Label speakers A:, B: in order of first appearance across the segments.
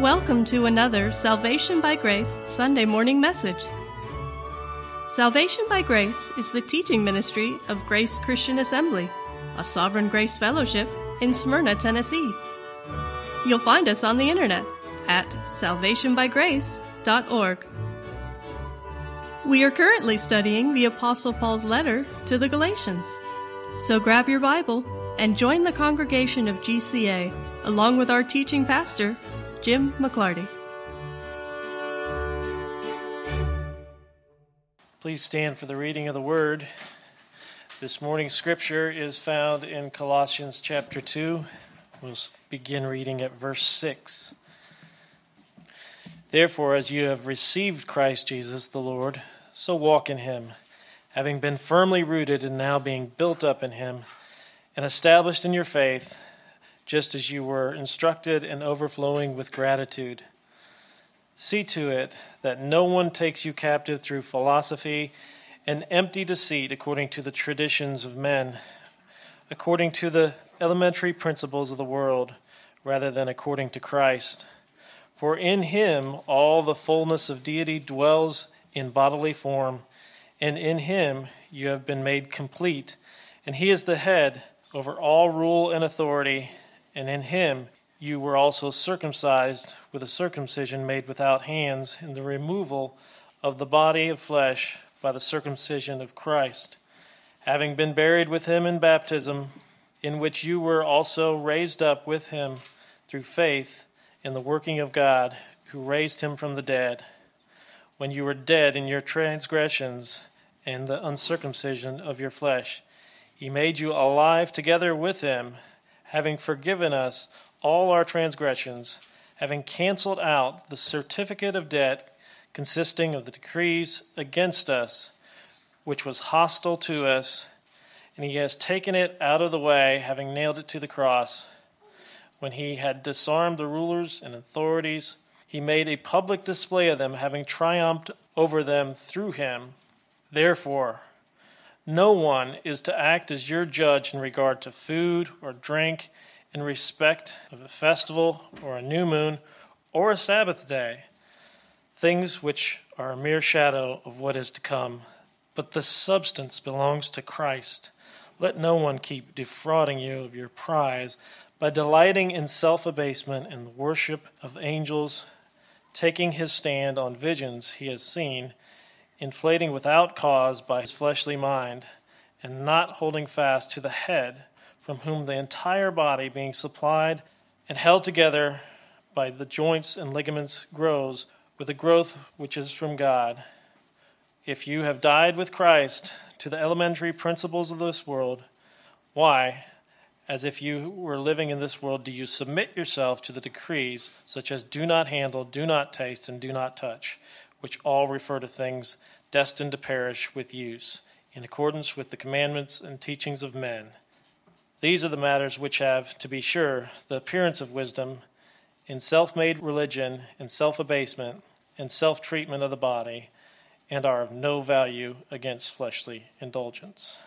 A: Welcome to another Salvation by Grace Sunday morning message. Salvation by Grace is the teaching ministry of Grace Christian Assembly, a Sovereign Grace Fellowship in Smyrna, Tennessee. You'll find us on the internet at salvationbygrace.org. We are currently studying the Apostle Paul's letter to the Galatians. So grab your Bible and join the congregation of GCA along with our teaching pastor, Jim McClarty.
B: Please stand for the reading of the word. This morning's scripture is found in Colossians chapter 2. We'll begin reading at verse 6. Therefore, as you have received Christ Jesus the Lord, so walk in him, having been firmly rooted and now being built up in him, and established in your faith just as you were instructed and overflowing with gratitude. See to it that no one takes you captive through philosophy and empty deceit according to the traditions of men, according to the elementary principles of the world, rather than according to Christ. For in him all the fullness of deity dwells in bodily form, and in him you have been made complete, and he is the head over all rule and authority and in him you were also circumcised with a circumcision made without hands in the removal of the body of flesh by the circumcision of Christ, having been buried with him in baptism, in which you were also raised up with him through faith in the working of God who raised him from the dead, when you were dead in your transgressions and the uncircumcision of your flesh. He made you alive together with him having forgiven us all our transgressions, having canceled out the certificate of debt consisting of the decrees against us, which was hostile to us, and he has taken it out of the way, having nailed it to the cross. When he had disarmed the rulers and authorities, he made a public display of them, having triumphed over them through him. Therefore, no one is to act as your judge in regard to food or drink, in respect of a festival or a new moon or a Sabbath day, things which are a mere shadow of what is to come, but the substance belongs to Christ. Let no one keep defrauding you of your prize by delighting in self abasement and the worship of angels, taking his stand on visions he has seen inflating without cause by his fleshly mind, and not holding fast to the head, from whom the entire body, being supplied and held together by the joints and ligaments, grows with a growth which is from God. If you have died with Christ to the elementary principles of this world, why, as if you were living in this world, do you submit yourself to the decrees such as do not handle, do not taste, and do not touch? which all refer to things destined to perish with use, in accordance with the commandments and teachings of men. These are the matters which have, to be sure, the appearance of wisdom in self made religion and self abasement and self treatment of the body, and are of no value against fleshly indulgence.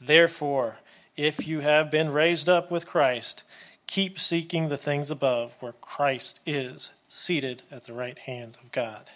B: Therefore, if you have been raised up with Christ, keep seeking the things above where Christ is, seated at the right hand of God.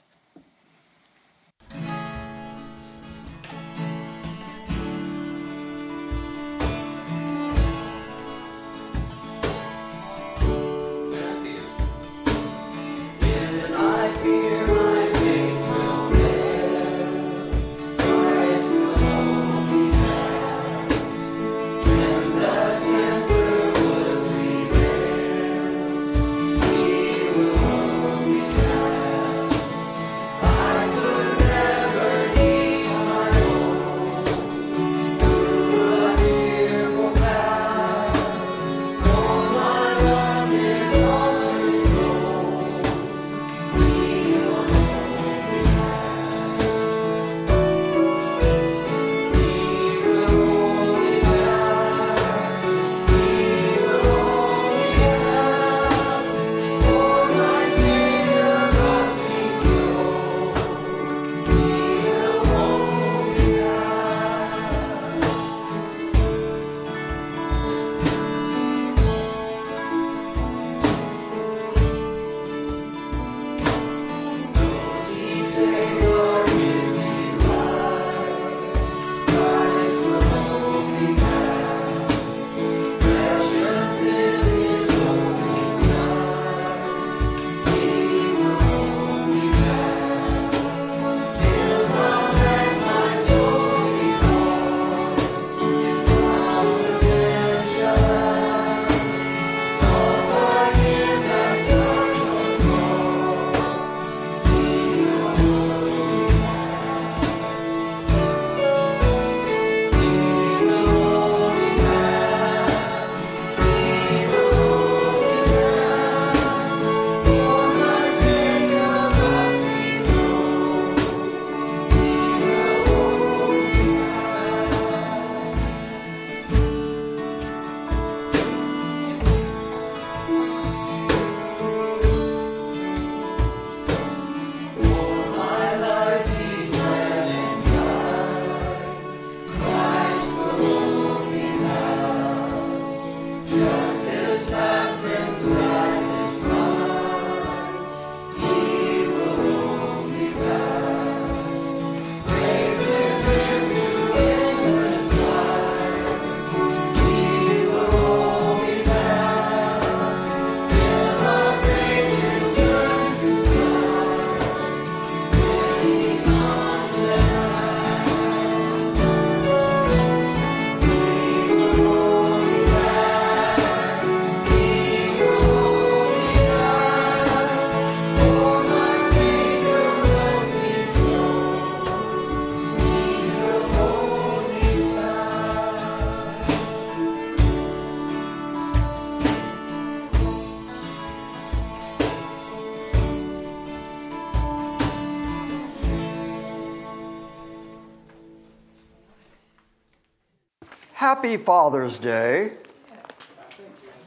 C: Happy Father's Day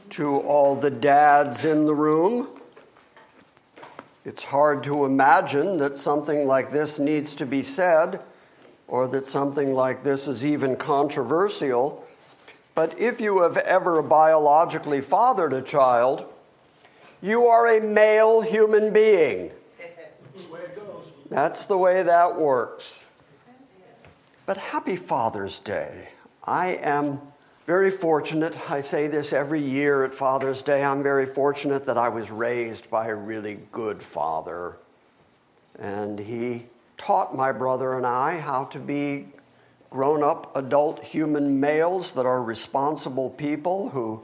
C: to all the dads in the room. It's hard to imagine that something like this needs to be said or that something like this is even controversial. But if you have ever biologically fathered a child, you are a male human being. That's the way that works. But happy Father's Day. I am very fortunate. I say this every year at Father's Day. I'm very fortunate that I was raised by a really good father. And he taught my brother and I how to be grown up adult human males that are responsible people who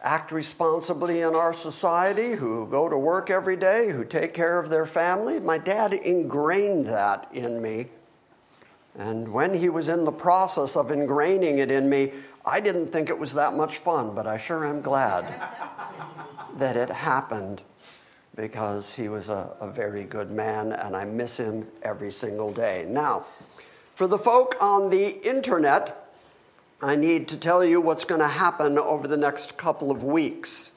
C: act responsibly in our society, who go to work every day, who take care of their family. My dad ingrained that in me and when he was in the process of ingraining it in me, I didn't think it was that much fun, but I sure am glad that it happened because he was a, a, very good man and I miss him every single day. Now, for the folk on the internet, I need to tell you what's going to happen over the next couple of weeks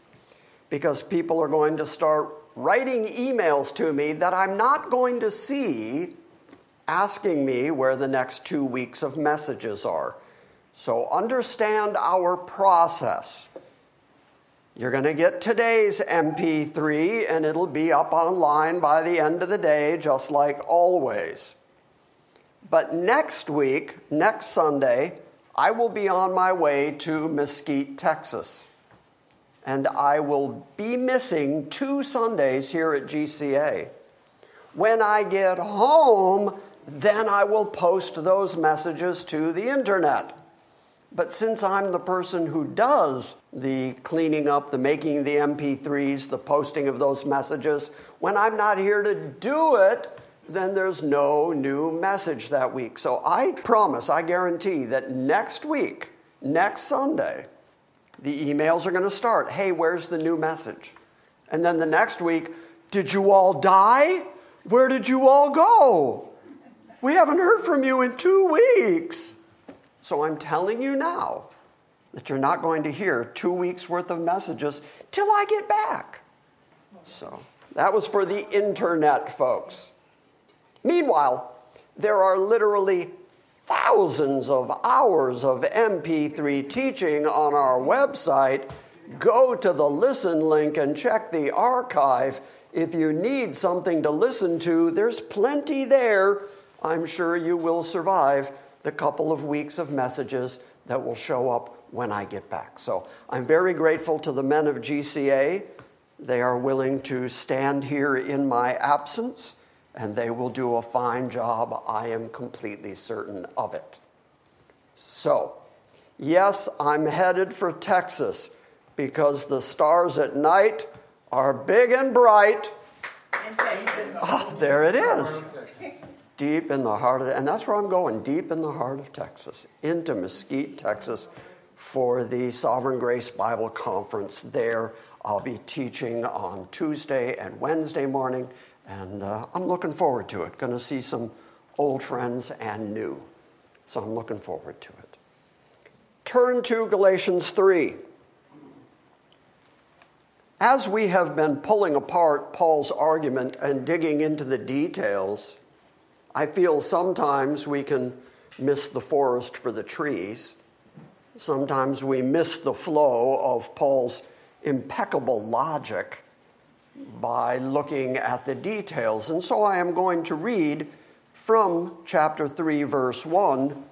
C: because people are going to start writing emails to me that I'm not going to see asking me where the next two weeks of messages are. So understand our process. You're going to get today's MP3, and it'll be up online by the end of the day, just like always. But next week, next Sunday, I will be on my way to Mesquite, Texas. And I will be missing two Sundays here at GCA. When I get home, then I will post those messages to the internet. But since I'm the person who does the cleaning up, the making the MP3s, the posting of those messages, when I'm not here to do it, then there's no new message that week. So I promise, I guarantee that next week, next Sunday, the emails are going to start. Hey, where's the new message? And then the next week, did you all die? Where did you all go? We haven't heard from you in two weeks. So I'm telling you now that you're not going to hear two weeks worth of messages till I get back. So that was for the internet, folks. Meanwhile, there are literally thousands of hours of MP3 teaching on our website. Go to the listen link and check the archive. If you need something to listen to, there's plenty there I'm sure you will survive the couple of weeks of messages that will show up when I get back. So I'm very grateful to the men of GCA. They are willing to stand here in my absence, and they will do a fine job. I am completely certain of it. So, yes, I'm headed for Texas because the stars at night are big and bright. Oh, there it is deep in the heart of, and that's where I'm going, deep in the heart of Texas, into Mesquite, Texas, for the Sovereign Grace Bible Conference there. I'll be teaching on Tuesday and Wednesday morning, and uh, I'm looking forward to it. Going to see some old friends and new. So I'm looking forward to it. Turn to Galatians 3. As we have been pulling apart Paul's argument and digging into the details, I feel sometimes we can miss the forest for the trees. Sometimes we miss the flow of Paul's impeccable logic by looking at the details. And so I am going to read from chapter 3, verse 1,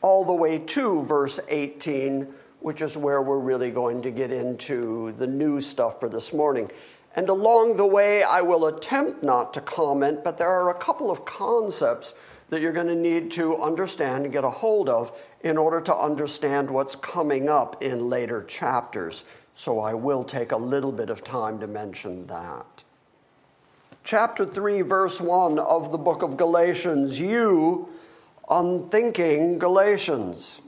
C: all the way to verse 18, which is where we're really going to get into the new stuff for this morning. And along the way, I will attempt not to comment, but there are a couple of concepts that you're going to need to understand and get a hold of in order to understand what's coming up in later chapters. So I will take a little bit of time to mention that. Chapter 3, verse 1 of the book of Galatians You, unthinking Galatians,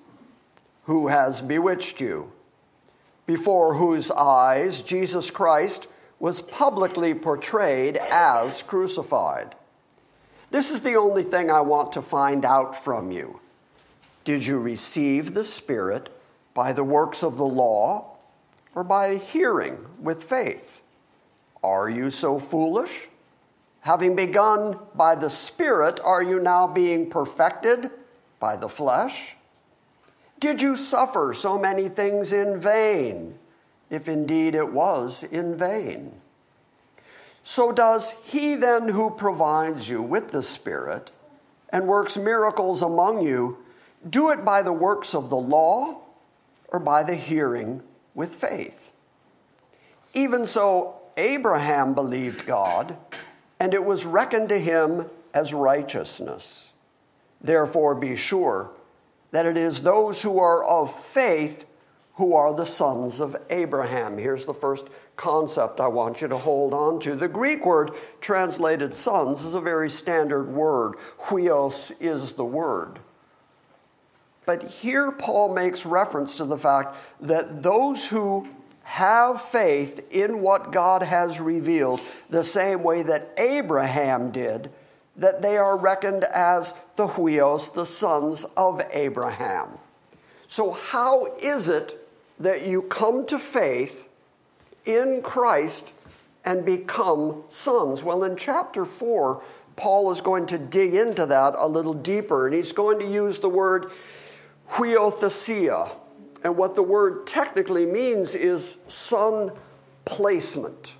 C: who has bewitched you, before whose eyes Jesus Christ was publicly portrayed as crucified. This is the only thing I want to find out from you. Did you receive the Spirit by the works of the law or by hearing with faith? Are you so foolish? Having begun by the Spirit, are you now being perfected by the flesh? Did you suffer so many things in vain? if indeed it was in vain. So does he then who provides you with the Spirit and works miracles among you do it by the works of the law or by the hearing with faith? Even so, Abraham believed God, and it was reckoned to him as righteousness. Therefore, be sure that it is those who are of faith who are the sons of Abraham. Here's the first concept I want you to hold on to. The Greek word translated sons is a very standard word. Huios is the word. But here Paul makes reference to the fact that those who have faith in what God has revealed, the same way that Abraham did, that they are reckoned as the Huios, the sons of Abraham. So, how is it that you come to faith in Christ and become sons. Well, in chapter 4, Paul is going to dig into that a little deeper, and he's going to use the word huiothesia. And what the word technically means is son placement.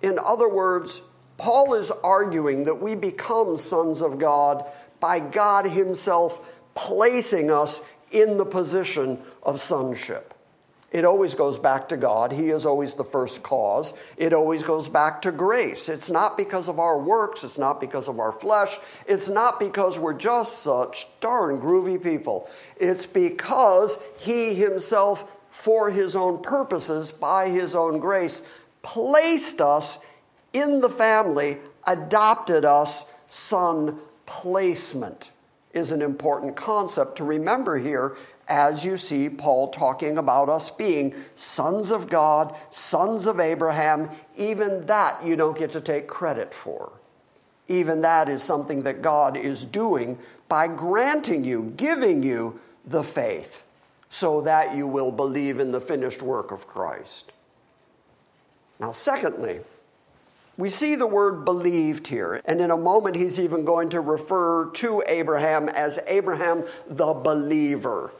C: In other words, Paul is arguing that we become sons of God by God Himself placing us in the position of sonship. It always goes back to God. He is always the first cause. It always goes back to grace. It's not because of our works. It's not because of our flesh. It's not because we're just such darn groovy people. It's because He Himself, for His own purposes, by His own grace, placed us in the family, adopted us, son placement is an important concept to remember here as you see Paul talking about us being sons of God, sons of Abraham. Even that you don't get to take credit for. Even that is something that God is doing by granting you, giving you the faith, so that you will believe in the finished work of Christ. Now, secondly, we see the word believed here, and in a moment he's even going to refer to Abraham as Abraham the believer.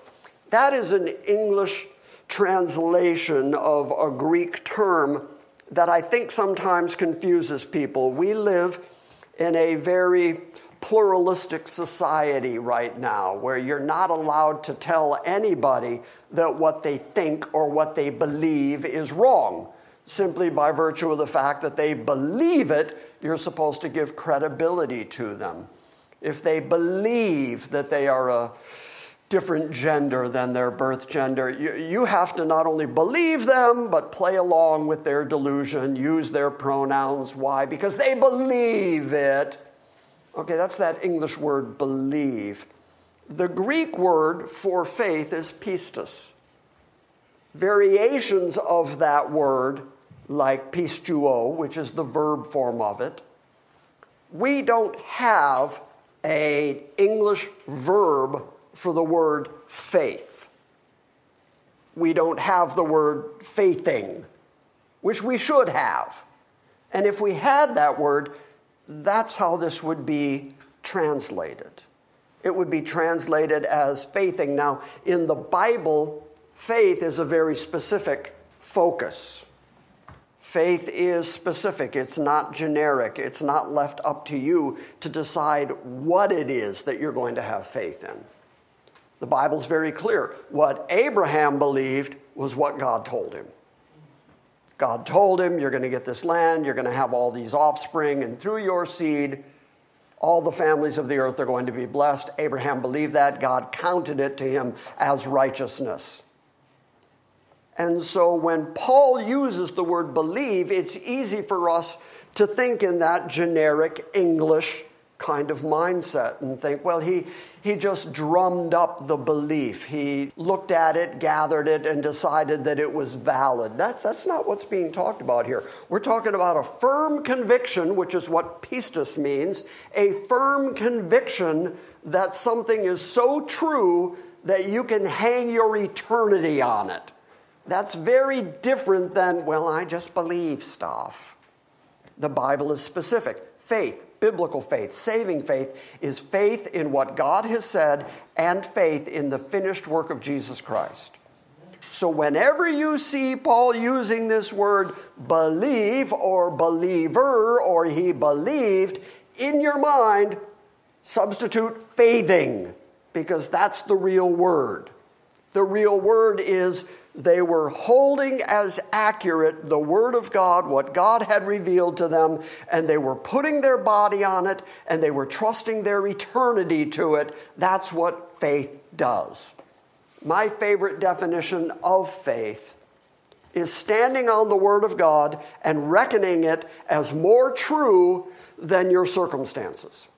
C: That is an English translation of a Greek term that I think sometimes confuses people. We live in a very pluralistic society right now where you're not allowed to tell anybody that what they think or what they believe is wrong simply by virtue of the fact that they believe it, you're supposed to give credibility to them. If they believe that they are a different gender than their birth gender, you, you have to not only believe them, but play along with their delusion, use their pronouns. Why? Because they believe it. Okay, that's that English word believe. The Greek word for faith is pistis. Variations of that word like pisteuo, which is the verb form of it. We don't have an English verb for the word faith. We don't have the word faithing, which we should have. And if we had that word, that's how this would be translated. It would be translated as faithing. Now, in the Bible, faith is a very specific focus. Faith is specific, it's not generic, it's not left up to you to decide what it is that you're going to have faith in. The Bible's very clear. What Abraham believed was what God told him. God told him, You're going to get this land, you're going to have all these offspring, and through your seed, all the families of the earth are going to be blessed. Abraham believed that. God counted it to him as righteousness. And so when Paul uses the word believe, it's easy for us to think in that generic English kind of mindset and think, well, he, he just drummed up the belief. He looked at it, gathered it, and decided that it was valid. That's, that's not what's being talked about here. We're talking about a firm conviction, which is what pistis means, a firm conviction that something is so true that you can hang your eternity on it. That's very different than, well, I just believe stuff. The Bible is specific. Faith, biblical faith, saving faith, is faith in what God has said and faith in the finished work of Jesus Christ. So, whenever you see Paul using this word believe or believer or he believed, in your mind, substitute faithing, because that's the real word. The real word is they were holding as accurate the Word of God, what God had revealed to them, and they were putting their body on it and they were trusting their eternity to it. That's what faith does. My favorite definition of faith is standing on the Word of God and reckoning it as more true than your circumstances.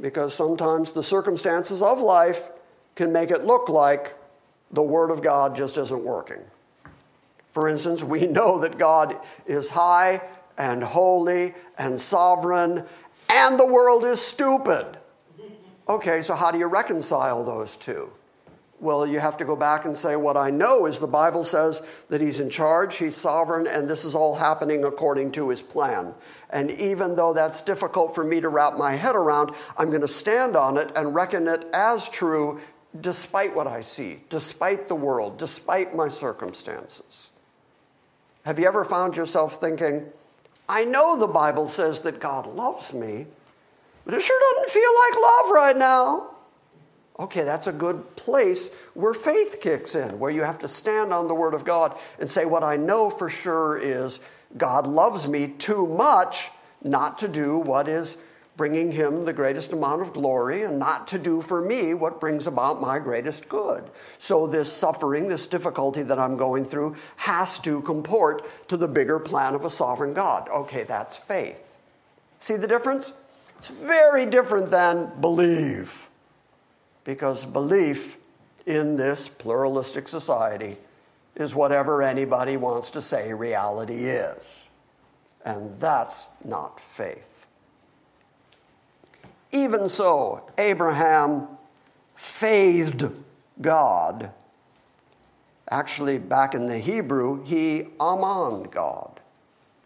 C: Because sometimes the circumstances of life can make it look like the Word of God just isn't working. For instance, we know that God is high and holy and sovereign, and the world is stupid. Okay, so how do you reconcile those two? Well, you have to go back and say, What I know is the Bible says that He's in charge, He's sovereign, and this is all happening according to His plan. And even though that's difficult for me to wrap my head around, I'm going to stand on it and reckon it as true despite what I see, despite the world, despite my circumstances. Have you ever found yourself thinking, I know the Bible says that God loves me, but it sure doesn't feel like love right now? Okay, that's a good place where faith kicks in, where you have to stand on the Word of God and say, What I know for sure is God loves me too much not to do what is bringing him the greatest amount of glory and not to do for me what brings about my greatest good. So, this suffering, this difficulty that I'm going through, has to comport to the bigger plan of a sovereign God. Okay, that's faith. See the difference? It's very different than believe, because belief in this pluralistic society is whatever anybody wants to say reality is. And that's not faith. Even so, Abraham faithed God. Actually, back in the Hebrew, he amoned God.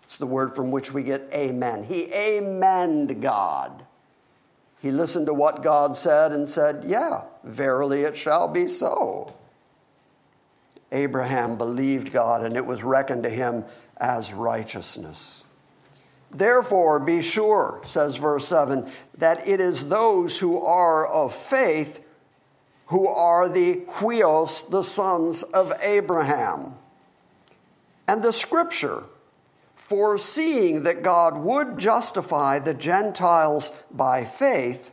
C: It's the word from which we get amen. He amened God. He listened to what God said and said, Yeah, verily it shall be so. Abraham believed God and it was reckoned to him as righteousness. Therefore, be sure, says verse 7, that it is those who are of faith who are the huios, the sons of Abraham. And the scripture, foreseeing that God would justify the Gentiles by faith,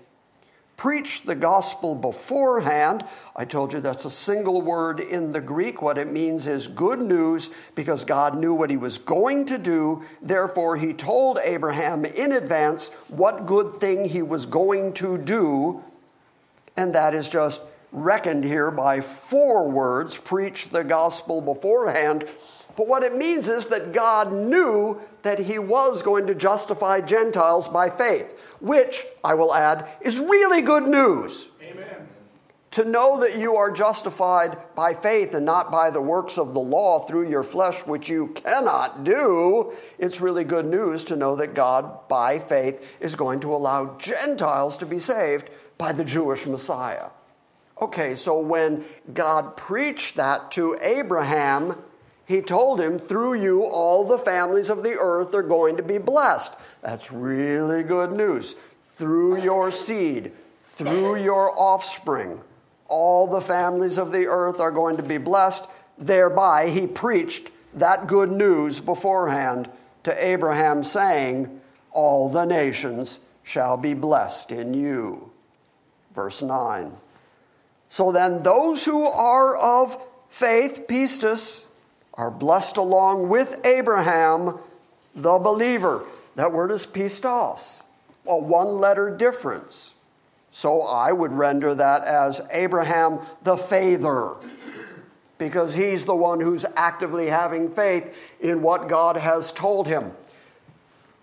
C: preach the gospel beforehand. I told you that's a single word in the Greek. What it means is good news because God knew what he was going to do. Therefore, he told Abraham in advance what good thing he was going to do. And that is just reckoned here by four words preach the gospel beforehand but what it means is that God knew that he was going to justify Gentiles by faith, which, I will add, is really good news. Amen. To know that you are justified by faith and not by the works of the law through your flesh, which you cannot do, it's really good news to know that God, by faith, is going to allow Gentiles to be saved by the Jewish Messiah. Okay, so when God preached that to Abraham, he told him, Through you, all the families of the earth are going to be blessed. That's really good news. Through your seed, through your offspring, all the families of the earth are going to be blessed. Thereby, he preached that good news beforehand to Abraham, saying, All the nations shall be blessed in you. Verse 9. So then, those who are of faith, pistis, are blessed along with Abraham, the believer. That word is pistos, a one letter difference. So I would render that as Abraham the faither, because he's the one who's actively having faith in what God has told him.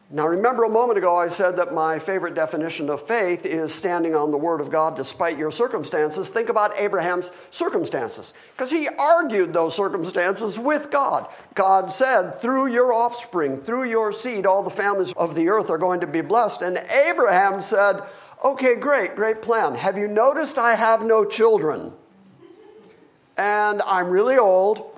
C: Now, remember a moment ago I said that my favorite definition of faith is standing on the Word of God despite your circumstances. Think about Abraham's circumstances, because he argued those circumstances with God. God said, Through your offspring, through your seed, all the families of the earth are going to be blessed. And Abraham said, Okay, great, great plan. Have you noticed I have no children? And I'm really old,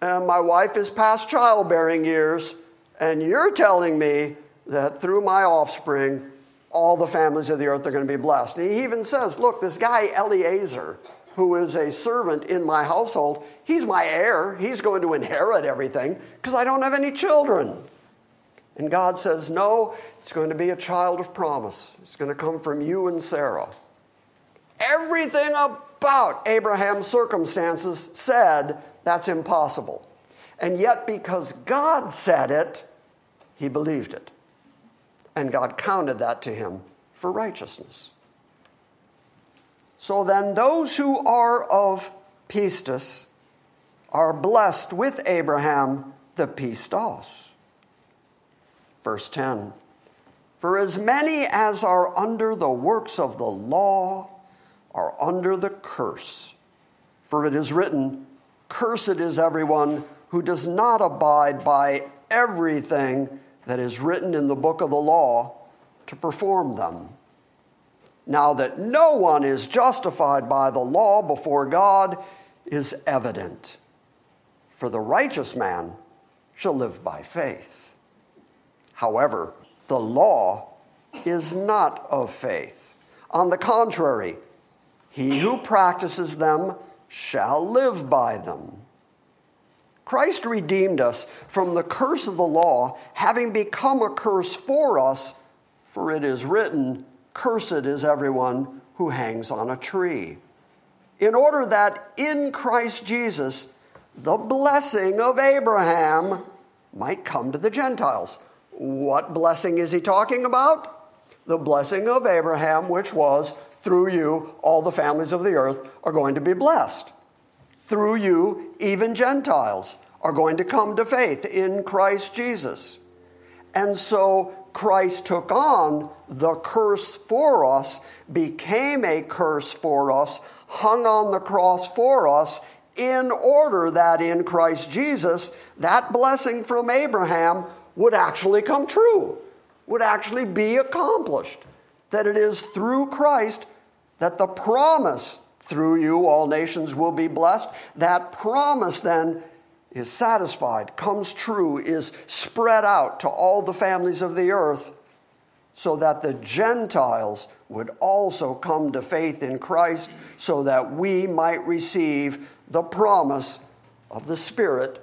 C: and my wife is past childbearing years, and you're telling me that through my offspring, all the families of the earth are going to be blessed. And he even says, Look, this guy Eliezer, who is a servant in my household, he's my heir. He's going to inherit everything because I don't have any children. And God says, No, it's going to be a child of promise. It's going to come from you and Sarah. Everything about Abraham's circumstances said that's impossible. And yet, because God said it, he believed it and God counted that to him for righteousness. So then, those who are of pistis are blessed with Abraham the pistos. Verse 10 For as many as are under the works of the law are under the curse. For it is written, Cursed is everyone who does not abide by everything that is written in the book of the law to perform them. Now that no one is justified by the law before God is evident, for the righteous man shall live by faith. However, the law is not of faith. On the contrary, he who practices them shall live by them. Christ redeemed us from the curse of the law, having become a curse for us, for it is written, Cursed is everyone who hangs on a tree. In order that in Christ Jesus, the blessing of Abraham might come to the Gentiles. What blessing is he talking about? The blessing of Abraham, which was, through you, all the families of the earth are going to be blessed. Through you, even Gentiles are going to come to faith in Christ Jesus. And so Christ took on the curse for us, became a curse for us, hung on the cross for us, in order that in Christ Jesus, that blessing from Abraham would actually come true, would actually be accomplished. That it is through Christ that the promise through you all nations will be blessed. That promise then is satisfied, comes true, is spread out to all the families of the earth, so that the Gentiles would also come to faith in Christ, so that we might receive the promise of the Spirit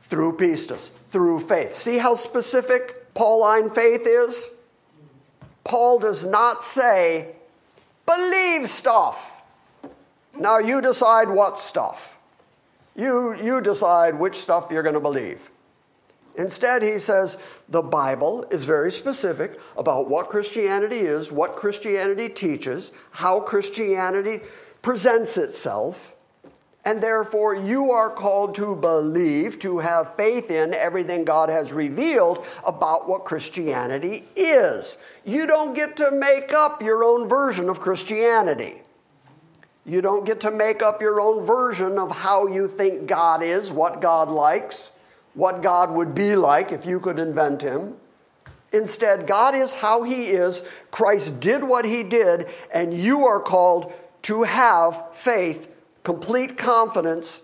C: through pistis, through faith. See how specific Pauline faith is? Paul does not say, believe stuff. Now you decide what stuff. You, you decide which stuff you're going to believe. Instead, he says the Bible is very specific about what Christianity is, what Christianity teaches, how Christianity presents itself, and therefore you are called to believe, to have faith in everything God has revealed about what Christianity is. You don't get to make up your own version of Christianity. You don't get to make up your own version of how you think God is, what God likes, what God would be like if you could invent him. Instead, God is how he is. Christ did what he did, and you are called to have faith, complete confidence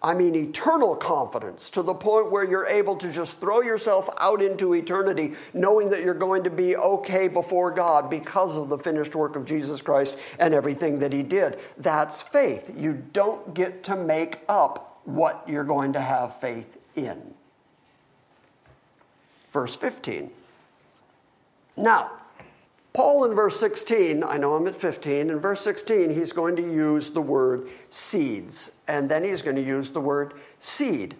C: I mean, eternal confidence to the point where you're able to just throw yourself out into eternity, knowing that you're going to be okay before God because of the finished work of Jesus Christ and everything that He did. That's faith. You don't get to make up what you're going to have faith in. Verse 15. Now, Paul in verse 16, I know I'm at 15, in verse 16, he's going to use the word seeds, and then he's going to use the word seed.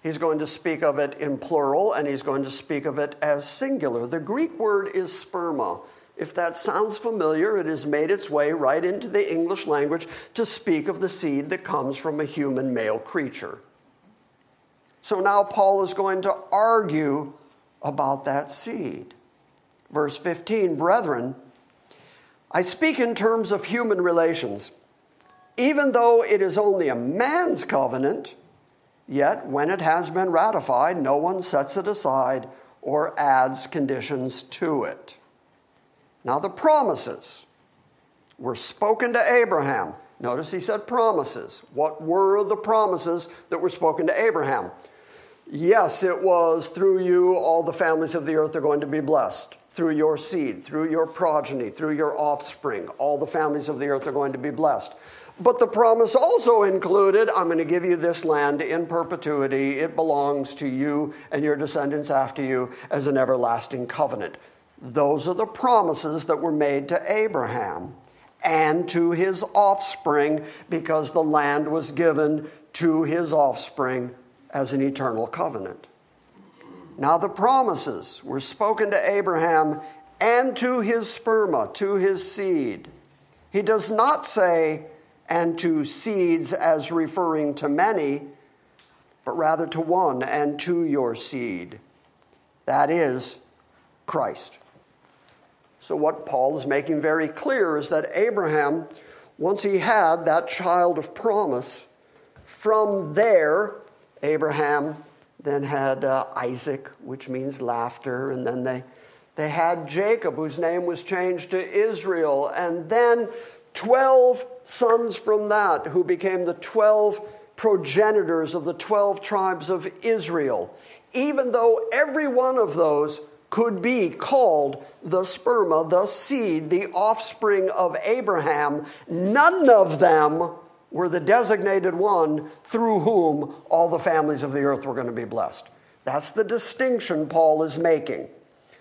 C: He's going to speak of it in plural, and he's going to speak of it as singular. The Greek word is sperma. If that sounds familiar, it has made its way right into the English language to speak of the seed that comes from a human male creature. So now Paul is going to argue about that seed verse 15 Brethren, I speak in terms of human relations. Even though it is only a man's covenant, yet when it has been ratified, no one sets it aside or adds conditions to it. Now, the promises were spoken to Abraham. Notice he said promises. What were the promises that were spoken to Abraham? Yes, it was through you all the families of the earth are going to be blessed through your seed, through your progeny, through your offspring. All the families of the earth are going to be blessed. But the promise also included I'm going to give you this land in perpetuity. It belongs to you and your descendants after you as an everlasting covenant. Those are the promises that were made to Abraham and to his offspring because the land was given to his offspring as an eternal covenant. Now the promises were spoken to Abraham and to his sperma, to his seed. He does not say, and to seeds as referring to many, but rather to one and to your seed. That is Christ. So, what Paul is making very clear is that Abraham, once he had that child of promise, from there, Abraham then had uh, Isaac, which means laughter, and then they, they had Jacob, whose name was changed to Israel, and then 12 sons from that who became the 12 progenitors of the 12 tribes of Israel, even though every one of those could be called the sperma, the seed, the offspring of Abraham, none of them were the designated one through whom all the families of the earth were going to be blessed. That's the distinction Paul is making.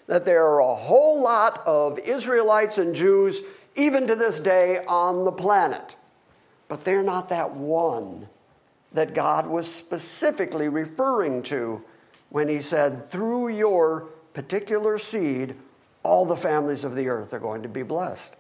C: That there are a whole lot of Israelites and Jews, even to this day, on the planet. But they're not that one that God was specifically referring to when he said, through your particular seed, all the families of the earth are going to be blessed.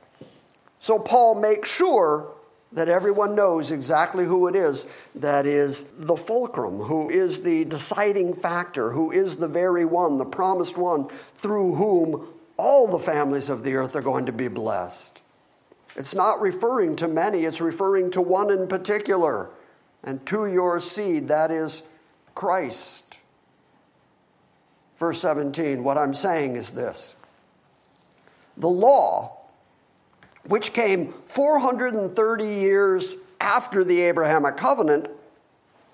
C: So Paul makes sure that everyone knows exactly who it is that is the fulcrum, who is the deciding factor, who is the very one, the promised one, through whom all the families of the earth are going to be blessed. It's not referring to many, it's referring to one in particular, and to your seed, that is Christ. Verse 17, what I'm saying is this the law which came 430 years after the Abrahamic covenant,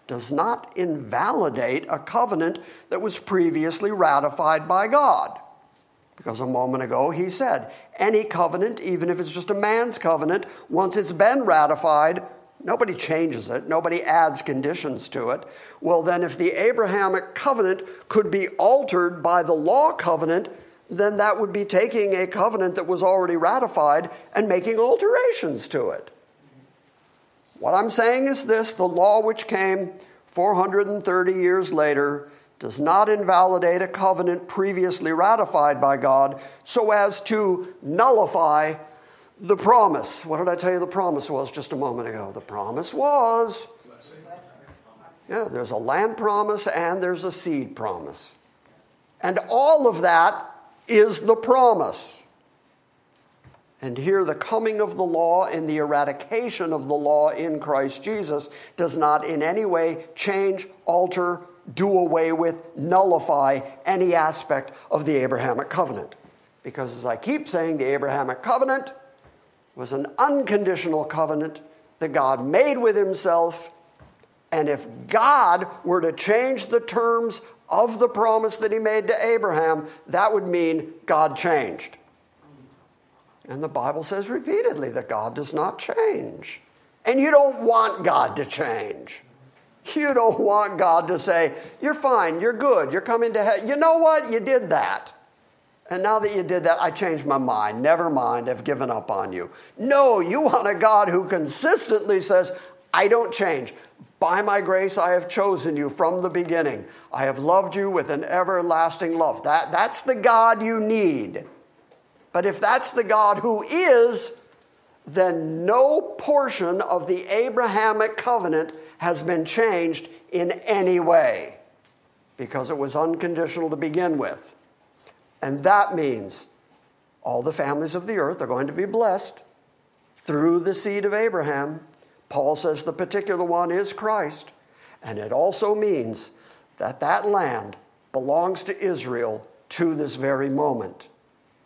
C: does not invalidate a covenant that was previously ratified by God. Because a moment ago he said, any covenant, even if it's just a man's covenant, once it's been ratified, nobody changes it, nobody adds conditions to it. Well, then, if the Abrahamic covenant could be altered by the law covenant, then that would be taking a covenant that was already ratified and making alterations to it. What I'm saying is this the law which came 430 years later does not invalidate a covenant previously ratified by God so as to nullify the promise. What did I tell you the promise was just a moment ago? The promise was. Yeah, there's a land promise and there's a seed promise. And all of that is the promise. And here, the coming of the law and the eradication of the law in Christ Jesus does not in any way change, alter, do away with, nullify any aspect of the Abrahamic covenant. Because as I keep saying, the Abrahamic covenant was an unconditional covenant that God made with himself. And if God were to change the terms of the promise that he made to Abraham, that would mean God changed. And the Bible says repeatedly that God does not change. And you don't want God to change. You don't want God to say, You're fine, you're good, you're coming to heaven. You know what? You did that. And now that you did that, I changed my mind. Never mind, I've given up on you. No, you want a God who consistently says, I don't change. By my grace, I have chosen you from the beginning. I have loved you with an everlasting love. That, that's the God you need. But if that's the God who is, then no portion of the Abrahamic covenant has been changed in any way because it was unconditional to begin with. And that means all the families of the earth are going to be blessed through the seed of Abraham. Paul says the particular one is Christ, and it also means that that land belongs to Israel to this very moment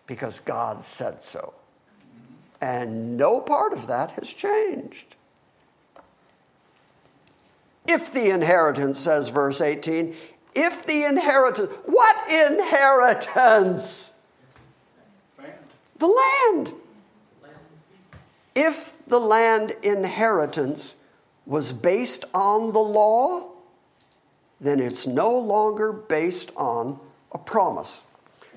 C: because God said so. And no part of that has changed. If the inheritance, says verse 18, if the inheritance, what inheritance? Land. The land. If the land inheritance was based on the law, then it's no longer based on a promise.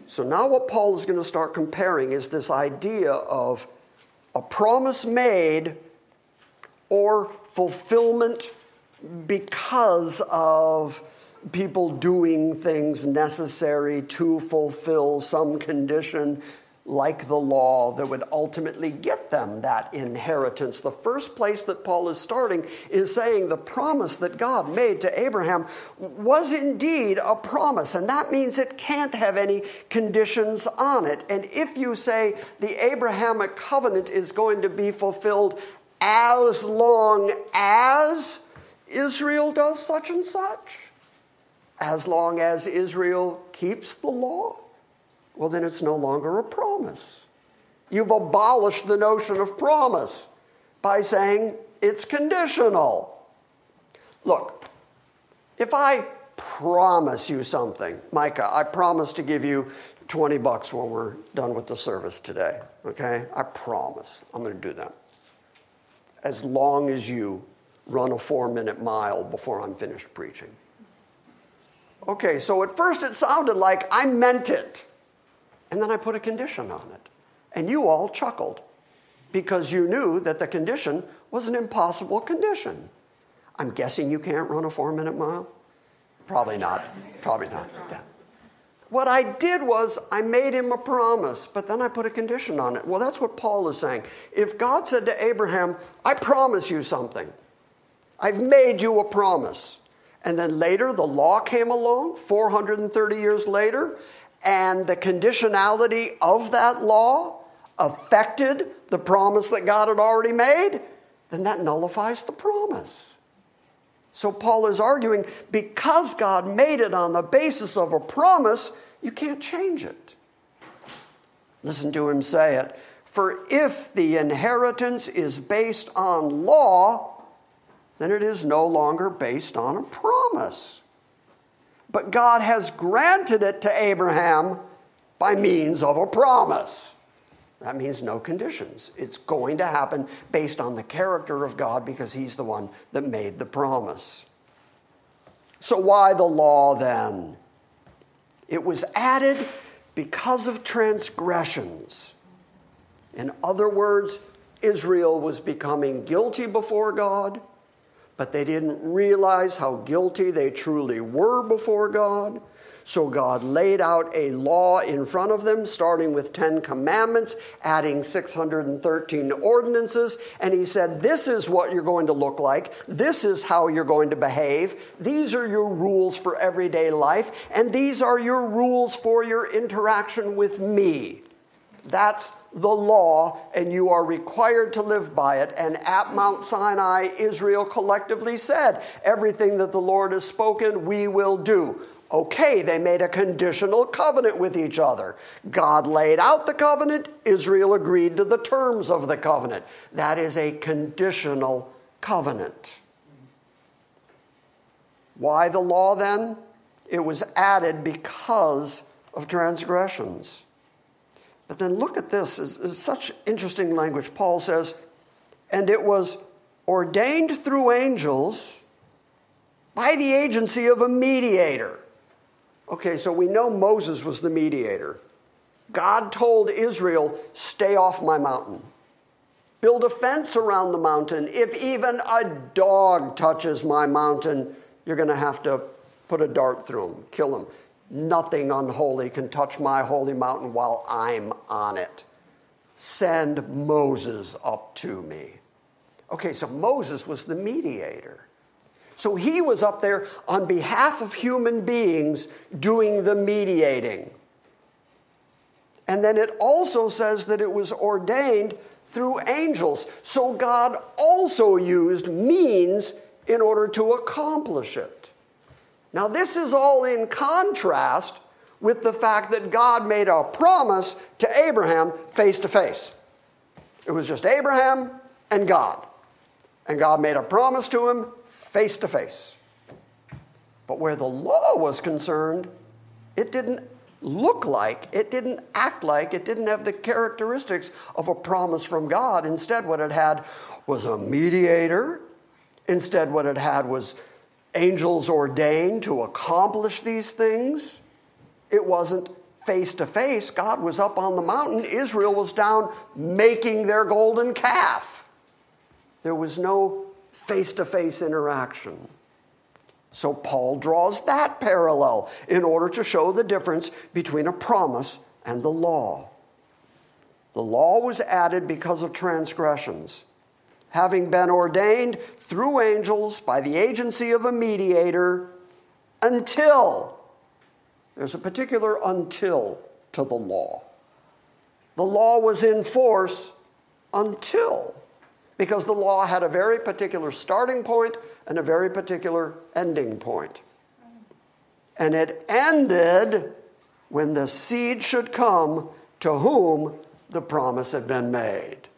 C: So now, what Paul is going to start comparing is this idea of a promise made or fulfillment because of people doing things necessary to fulfill some condition like the law that would ultimately get them that inheritance. The first place that Paul is starting is saying the promise that God made to Abraham was indeed a promise, and that means it can't have any conditions on it. And if you say the Abrahamic covenant is going to be fulfilled as long as Israel does such and such, as long as Israel keeps the law, well, then it's no longer a promise. You've abolished the notion of promise by saying it's conditional. Look, if I promise you something, Micah, I promise to give you 20 bucks when we're done with the service today, okay? I promise I'm going to do that. As long as you run a four minute mile before I'm finished preaching. Okay, so at first it sounded like I meant it. And then I put a condition on it. And you all chuckled because you knew that the condition was an impossible condition. I'm guessing you can't run a four minute mile? Probably not. Probably not. Yeah. What I did was I made him a promise, but then I put a condition on it. Well, that's what Paul is saying. If God said to Abraham, I promise you something, I've made you a promise. And then later, the law came along, 430 years later, and the conditionality of that law affected the promise that God had already made, then that nullifies the promise. So Paul is arguing because God made it on the basis of a promise, you can't change it. Listen to him say it. For if the inheritance is based on law, then it is no longer based on a promise but God has granted it to Abraham by means of a promise. That means no conditions. It's going to happen based on the character of God because He's the one that made the promise. So, why the law then? It was added because of transgressions. In other words, Israel was becoming guilty before God but they didn't realize how guilty they truly were before God. So God laid out a law in front of them, starting with 10 commandments, adding 613 ordinances. And he said, This is what you're going to look like. This is how you're going to behave. These are your rules for everyday life. And these are your rules for your interaction with me. That's the law and you are required to live by it. And at Mount Sinai, Israel collectively said, Everything that the Lord has spoken, we will do. Okay, they made a conditional covenant with each other. God laid out the covenant, Israel agreed to the terms of the covenant. That is a conditional covenant. Why the law then? It was added because of transgressions. But then look at this. It's, it's such interesting language. Paul says, and it was ordained through angels by the agency of a mediator. Okay, so we know Moses was the mediator. God told Israel, Stay off my mountain. Build a fence around the mountain. If even a dog touches my mountain, you're going to have to put a dart through him, kill him. Nothing unholy can touch my holy mountain while I'm on it. Send Moses up to me. Okay, so Moses was the mediator. So he was up there on behalf of human beings doing the mediating. And then it also says that it was ordained through angels. So God also used means in order to accomplish it. Now, this is all in contrast with the fact that God made a promise to Abraham face to face. It was just Abraham and God. And God made a promise to him face to face. But where the law was concerned, it didn't look like, it didn't act like, it didn't have the characteristics of a promise from God. Instead, what it had was a mediator. Instead, what it had was angels ordained to accomplish these things. It wasn't face to face. God was up on the mountain, Israel was down making their golden calf. There was no face to face interaction. So Paul draws that parallel in order to show the difference between a promise and the law. The law was added because of transgressions having been ordained through angels by the agency of a mediator until, there's a particular until to the law. The law was in force until, because the law had a very particular starting point and a very particular ending point. And it ended when the seed should come to whom the promise had been made.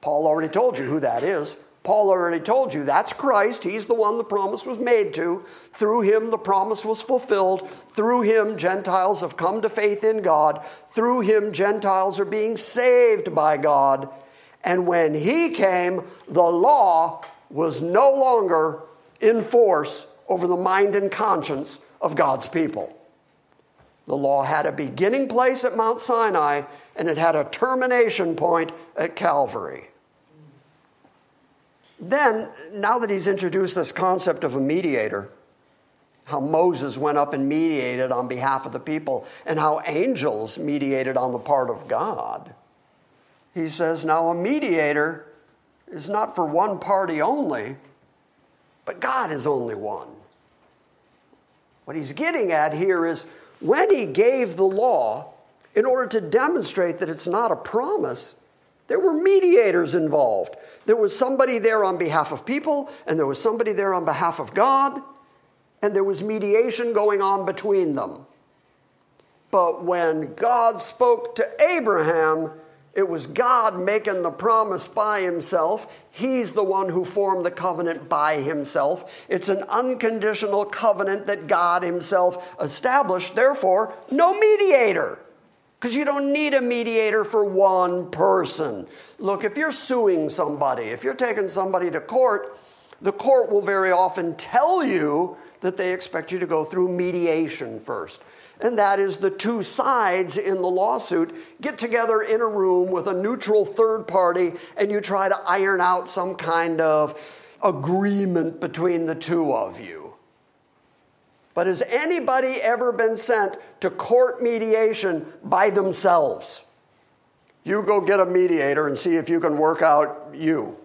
C: Paul already told you who that is. Paul already told you that's Christ. He's the one the promise was made to. Through him, the promise was fulfilled. Through him, Gentiles have come to faith in God. Through him, Gentiles are being saved by God. And when he came, the law was no longer in force over the mind and conscience of God's people. The law had a beginning place at Mount Sinai and it had a termination point at Calvary. Then, now that he's introduced this concept of a mediator, how Moses went up and mediated on behalf of the people, and how angels mediated on the part of God, he says, now a mediator is not for one party only, but God is only one. What he's getting at here is when he gave the law, in order to demonstrate that it's not a promise, there were mediators involved. There was somebody there on behalf of people, and there was somebody there on behalf of God, and there was mediation going on between them. But when God spoke to Abraham, it was God making the promise by himself. He's the one who formed the covenant by himself. It's an unconditional covenant that God himself established. Therefore, no mediator. Because you don't need a mediator for one person. Look, if you're suing somebody, if you're taking somebody to court, the court will very often tell you that they expect you to go through mediation first. And that is the two sides in the lawsuit get together in a room with a neutral third party and you try to iron out some kind of agreement between the two of you. But has anybody ever been sent to court mediation by themselves? You go get a mediator and see if you can work out you.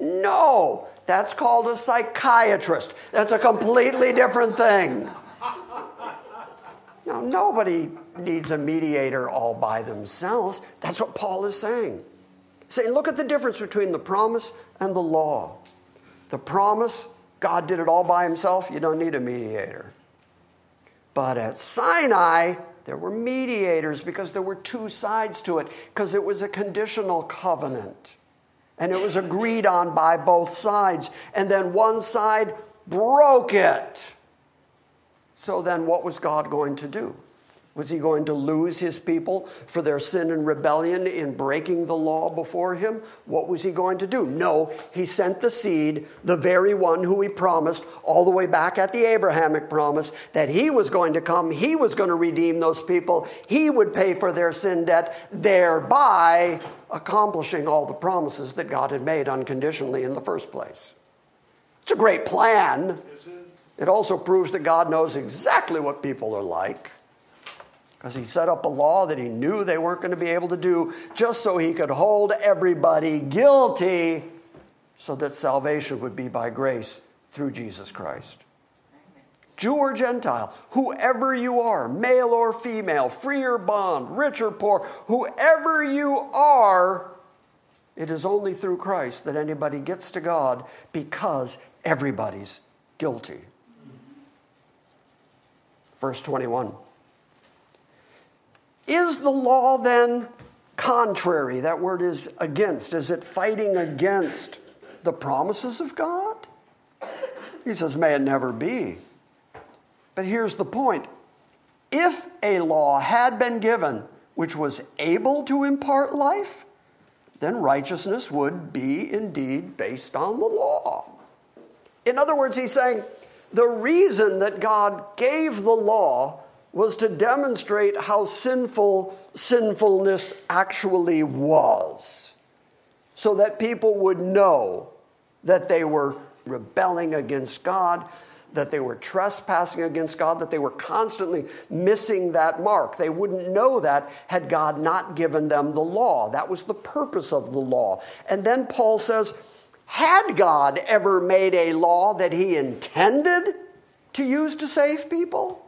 C: No, that's called a psychiatrist. That's a completely different thing. Now, nobody needs a mediator all by themselves. That's what Paul is saying. saying, look at the difference between the promise and the law. The promise God did it all by himself, you don't need a mediator. But at Sinai, there were mediators because there were two sides to it, because it was a conditional covenant. And it was agreed on by both sides. And then one side broke it. So then, what was God going to do? Was he going to lose his people for their sin and rebellion in breaking the law before him? What was he going to do? No, he sent the seed, the very one who he promised all the way back at the Abrahamic promise that he was going to come, he was going to redeem those people, he would pay for their sin debt, thereby accomplishing all the promises that God had made unconditionally in the first place. It's a great plan. It also proves that God knows exactly what people are like because he set up a law that he knew they weren't going to be able to do just so he could hold everybody guilty so that salvation would be by grace through Jesus Christ. Jew or Gentile, whoever you are, male or female, free or bond, rich or poor, whoever you are, it is only through Christ that anybody gets to God because everybody's guilty. Verse 21. Is the law then contrary? That word is against. Is it fighting against the promises of God? He says, May it never be. But here's the point if a law had been given which was able to impart life, then righteousness would be indeed based on the law. In other words, he's saying the reason that God gave the law was to demonstrate how sinful sinfulness actually was, so that people would know that they were rebelling against God, that they were trespassing against God, that they were constantly missing that mark. They wouldn't know that had God not given them the law. That was the purpose of the law. And then Paul says, had God ever made a law that he intended to use to save people?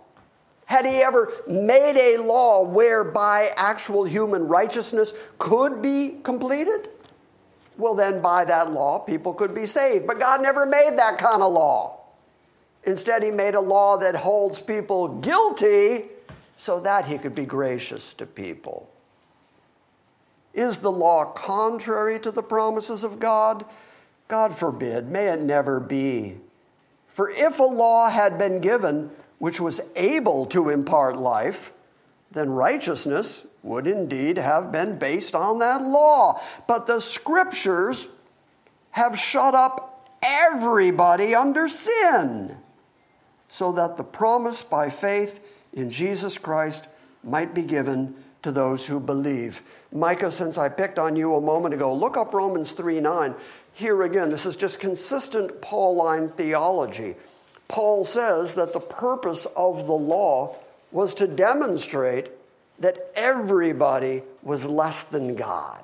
C: Had he ever made a law whereby actual human righteousness could be completed? Well, then by that law, people could be saved. But God never made that kind of law. Instead, he made a law that holds people guilty so that he could be gracious to people. Is the law contrary to the promises of God? God forbid, may it never be. For if a law had been given which was able to impart life, then righteousness would indeed have been based on that law. But the scriptures have shut up everybody under sin, so that the promise by faith in Jesus Christ might be given to those who believe. Micah, since I picked on you a moment ago, look up Romans 3 9. Here again, this is just consistent Pauline theology. Paul says that the purpose of the law was to demonstrate that everybody was less than God,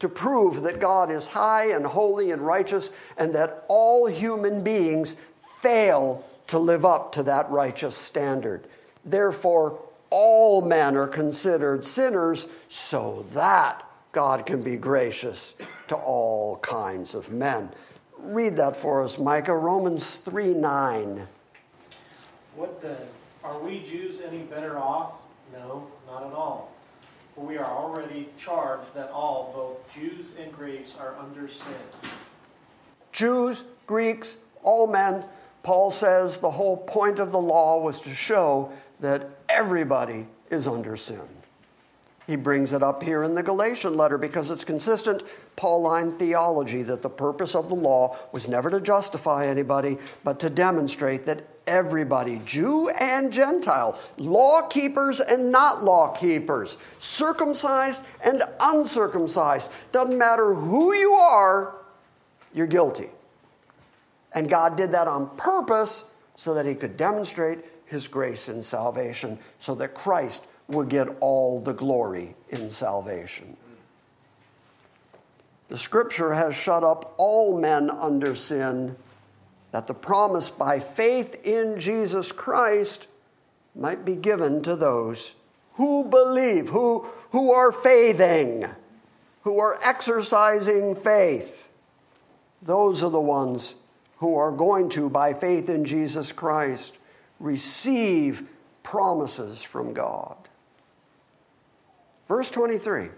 C: to prove that God is high and holy and righteous, and that all human beings fail to live up to that righteous standard. Therefore, all men are considered sinners so that God can be gracious to all kinds of men read that for us, Micah. Romans 3 9.
D: What then? Are we Jews any better off? No, not at all. For we are already charged that all, both Jews and Greeks, are under sin.
C: Jews, Greeks, all men. Paul says the whole point of the law was to show that everybody is under sin. He brings it up here in the Galatian letter because it's consistent Pauline theology that the purpose of the law was never to justify anybody, but to demonstrate that everybody, Jew and Gentile, law keepers and not law keepers, circumcised and uncircumcised, doesn't matter who you are, you're guilty. And God did that on purpose so that He could demonstrate His grace in salvation, so that Christ would get all the glory in salvation. The scripture has shut up all men under sin, that the promise by faith in Jesus Christ might be given to those who believe, who, who are faithing, who are exercising faith. Those are the ones who are going to, by faith in Jesus Christ, receive promises from God. Verse 23.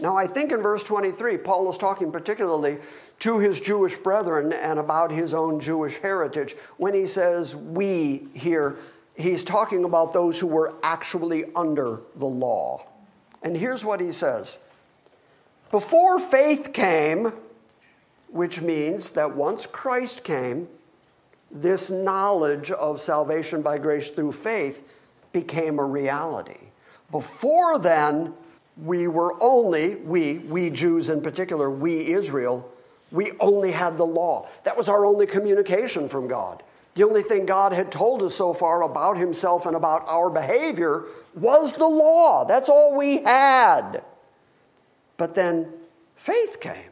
C: Now, I think in verse 23, Paul is talking particularly to his Jewish brethren and about his own Jewish heritage. When he says we here, he's talking about those who were actually under the law. And here's what he says Before faith came, which means that once Christ came, this knowledge of salvation by grace through faith became a reality. Before then, we were only, we, we Jews in particular, we Israel, we only had the law. That was our only communication from God. The only thing God had told us so far about Himself and about our behavior was the law. That's all we had. But then faith came.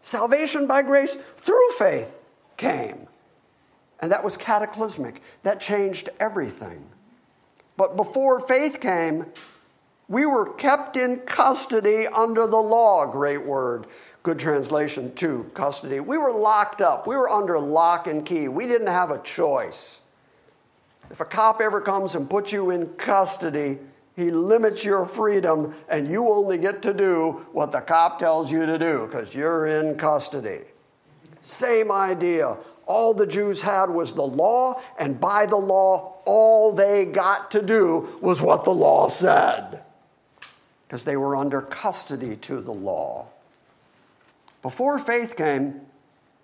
C: Salvation by grace through faith came. And that was cataclysmic. That changed everything. But before faith came, we were kept in custody under the law, great word. Good translation, too, custody. We were locked up. We were under lock and key. We didn't have a choice. If a cop ever comes and puts you in custody, he limits your freedom and you only get to do what the cop tells you to do because you're in custody. Same idea. All the Jews had was the law, and by the law, all they got to do was what the law said because they were under custody to the law. Before faith came,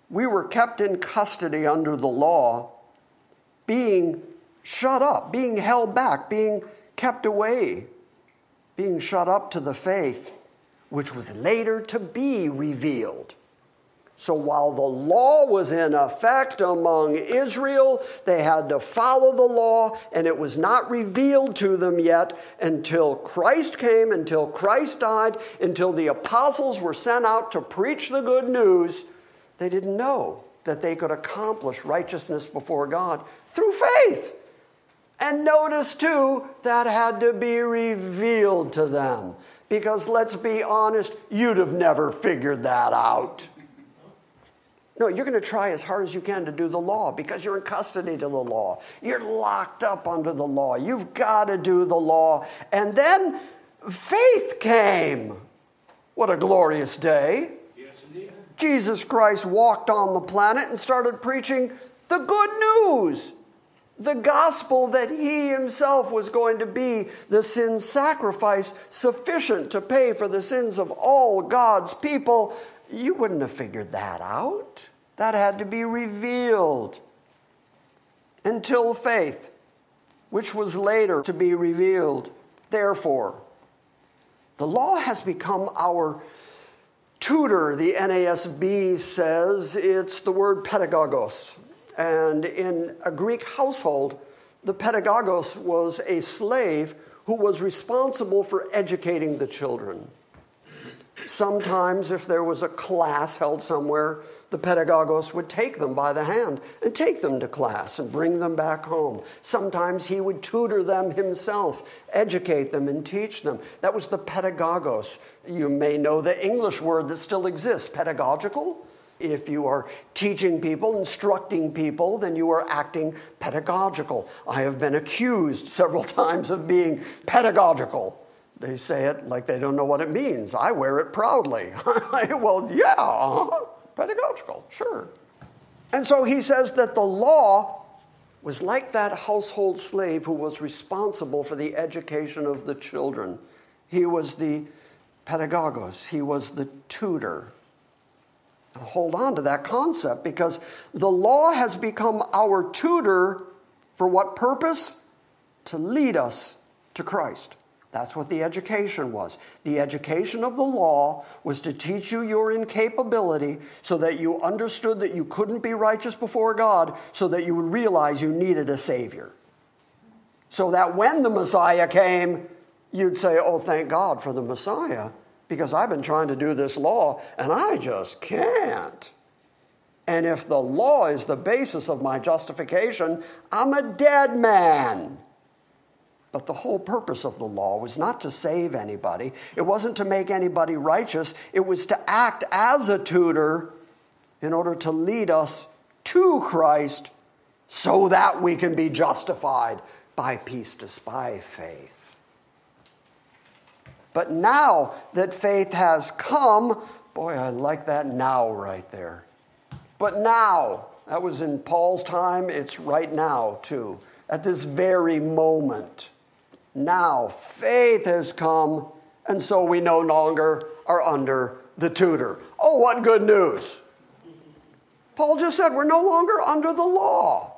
C: we were kept in custody under the law, being shut up, being held back, being kept away, being shut up to the faith, which was later to be revealed. So while the law was in effect among Israel, they had to follow the law, and it was not revealed to them yet until Christ came, until Christ died, until the apostles were sent out to preach the good news. They didn't know that they could accomplish righteousness before God through faith. And notice too, that had to be revealed to them. Because let's be honest, you'd have never figured that out. No, you're going to try as hard as you can to do the law because you're in custody to the law. You're locked up under the law. You've got to do the law. And then faith came. What a glorious day. Yes, indeed. Jesus Christ walked on the planet and started preaching the good news, the gospel that he himself was going to be the sin sacrifice sufficient to pay for the sins of all God's people. You wouldn't have figured that out. That had to be revealed until faith, which was later to be revealed. Therefore, the law has become our tutor, the NASB says. It's the word pedagogos. And in a Greek household, the pedagogos was a slave who was responsible for educating the children. Sometimes, if there was a class held somewhere, the pedagogos would take them by the hand and take them to class and bring them back home. Sometimes he would tutor them himself, educate them, and teach them. That was the pedagogos. You may know the English word that still exists pedagogical. If you are teaching people, instructing people, then you are acting pedagogical. I have been accused several times of being pedagogical they say it like they don't know what it means. I wear it proudly. well, yeah, uh-huh. pedagogical, sure. And so he says that the law was like that household slave who was responsible for the education of the children. He was the pedagogos, he was the tutor. Now hold on to that concept because the law has become our tutor for what purpose? To lead us to Christ. That's what the education was. The education of the law was to teach you your incapability so that you understood that you couldn't be righteous before God, so that you would realize you needed a Savior. So that when the Messiah came, you'd say, Oh, thank God for the Messiah, because I've been trying to do this law and I just can't. And if the law is the basis of my justification, I'm a dead man. But the whole purpose of the law was not to save anybody, it wasn't to make anybody righteous, it was to act as a tutor in order to lead us to Christ so that we can be justified by peace by faith. But now that faith has come, boy, I like that now right there. But now, that was in Paul's time, it's right now too, at this very moment. Now faith has come, and so we no longer are under the tutor. Oh, what good news! Paul just said we're no longer under the law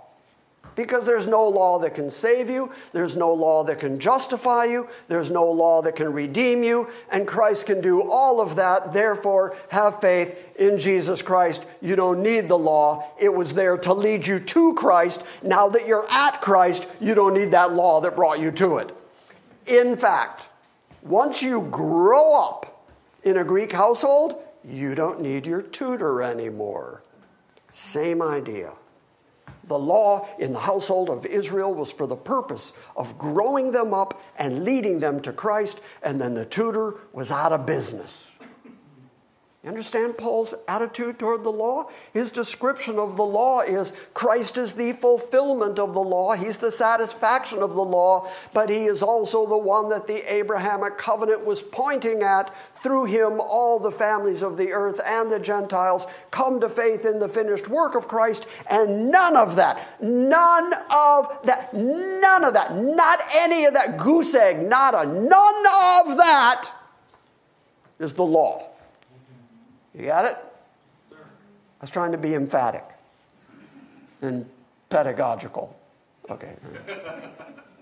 C: because there's no law that can save you, there's no law that can justify you, there's no law that can redeem you, and Christ can do all of that. Therefore, have faith in Jesus Christ. You don't need the law. It was there to lead you to Christ. Now that you're at Christ, you don't need that law that brought you to it. In fact, once you grow up in a Greek household, you don't need your tutor anymore. Same idea. The law in the household of Israel was for the purpose of growing them up and leading them to Christ, and then the tutor was out of business. You understand Paul's attitude toward the law? His description of the law is Christ is the fulfillment of the law. He's the satisfaction of the law, but he is also the one that the Abrahamic covenant was pointing at. Through him, all the families of the earth and the Gentiles come to faith in the finished work of Christ, and none of that, none of that, none of that, not any of that goose egg, nada, none of that is the law. You got it? I was trying to be emphatic and pedagogical. Okay.